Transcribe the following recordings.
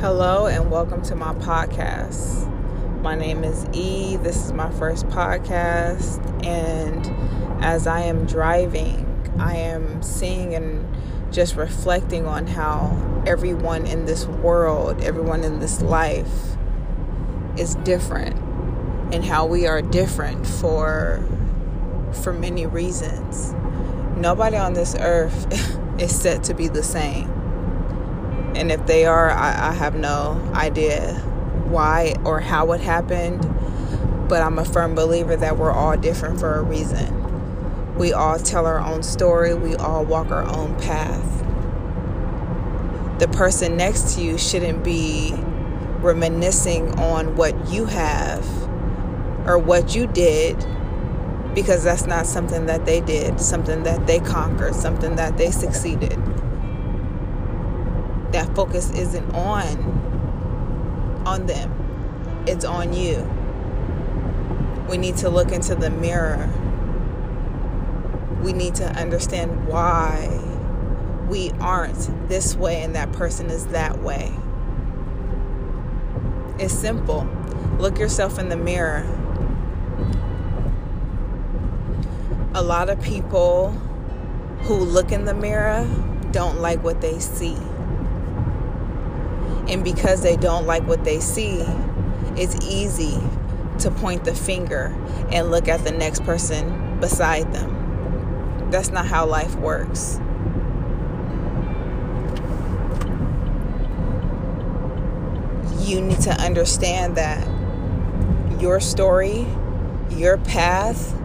Hello, and welcome to my podcast. My name is E. This is my first podcast, and as I am driving, I am seeing and just reflecting on how everyone in this world, everyone in this life is different and how we are different for for many reasons. Nobody on this earth is set to be the same. And if they are, I, I have no idea why or how it happened. But I'm a firm believer that we're all different for a reason. We all tell our own story, we all walk our own path. The person next to you shouldn't be reminiscing on what you have or what you did because that's not something that they did, something that they conquered, something that they succeeded. That focus isn't on on them. It's on you. We need to look into the mirror we need to understand why we aren't this way and that person is that way. It's simple. Look yourself in the mirror. A lot of people who look in the mirror don't like what they see. And because they don't like what they see, it's easy to point the finger and look at the next person beside them. That's not how life works. You need to understand that your story, your path,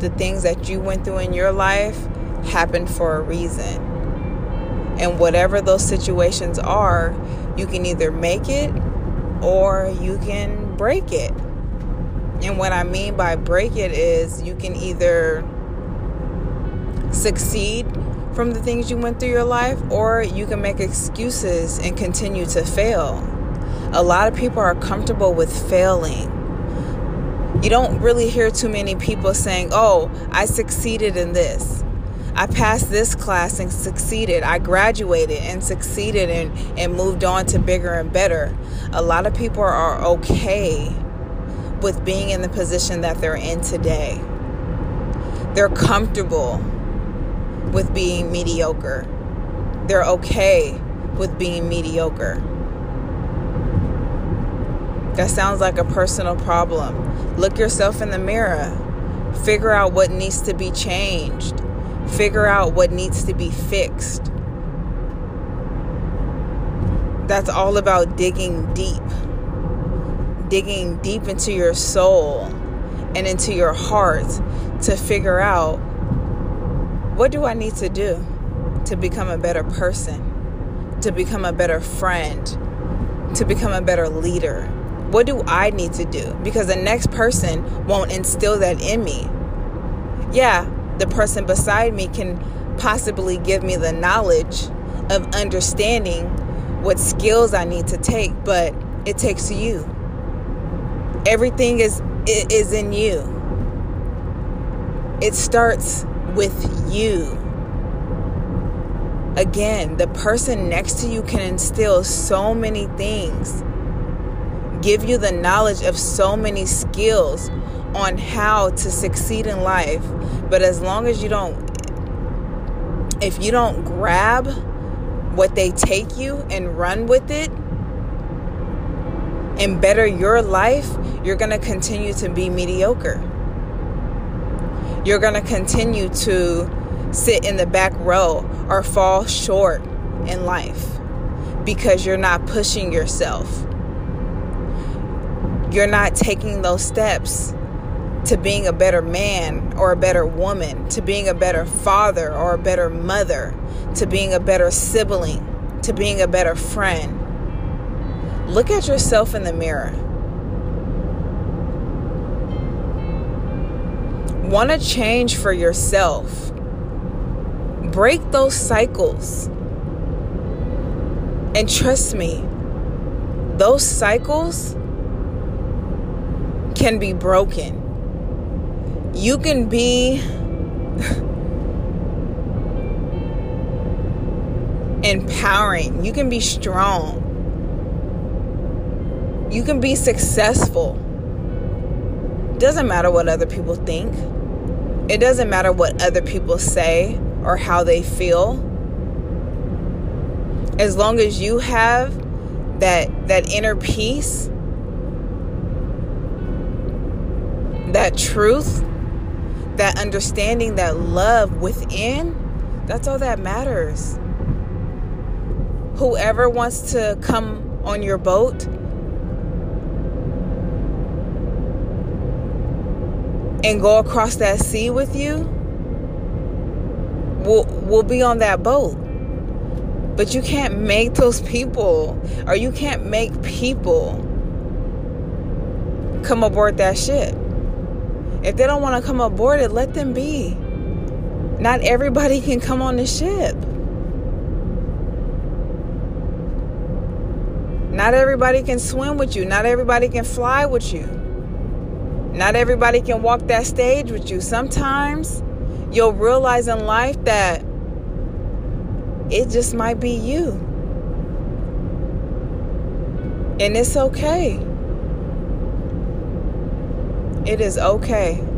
the things that you went through in your life happened for a reason. And whatever those situations are, you can either make it or you can break it. And what I mean by break it is you can either succeed from the things you went through your life, or you can make excuses and continue to fail. A lot of people are comfortable with failing. You don't really hear too many people saying, Oh, I succeeded in this. I passed this class and succeeded. I graduated and succeeded and, and moved on to bigger and better. A lot of people are okay with being in the position that they're in today. They're comfortable with being mediocre. They're okay with being mediocre. That sounds like a personal problem. Look yourself in the mirror. Figure out what needs to be changed. Figure out what needs to be fixed. That's all about digging deep. Digging deep into your soul and into your heart to figure out what do I need to do to become a better person, to become a better friend, to become a better leader? What do I need to do? Because the next person won't instill that in me. Yeah, the person beside me can possibly give me the knowledge of understanding what skills I need to take, but it takes you. Everything is is in you. It starts with you. Again, the person next to you can instill so many things, give you the knowledge of so many skills on how to succeed in life. But as long as you don't, if you don't grab what they take you and run with it and better your life, you're going to continue to be mediocre you're going to continue to sit in the back row or fall short in life because you're not pushing yourself. You're not taking those steps to being a better man or a better woman, to being a better father or a better mother, to being a better sibling, to being a better friend. Look at yourself in the mirror. want to change for yourself, break those cycles. And trust me, those cycles can be broken. You can be empowering, you can be strong. You can be successful. Doesn't matter what other people think. It doesn't matter what other people say or how they feel. As long as you have that that inner peace, that truth, that understanding, that love within, that's all that matters. Whoever wants to come on your boat and go across that sea with you will will be on that boat. But you can't make those people or you can't make people come aboard that ship. If they don't want to come aboard it, let them be. Not everybody can come on the ship. Not everybody can swim with you. Not everybody can fly with you. Not everybody can walk that stage with you. Sometimes you'll realize in life that it just might be you. And it's okay. It is okay.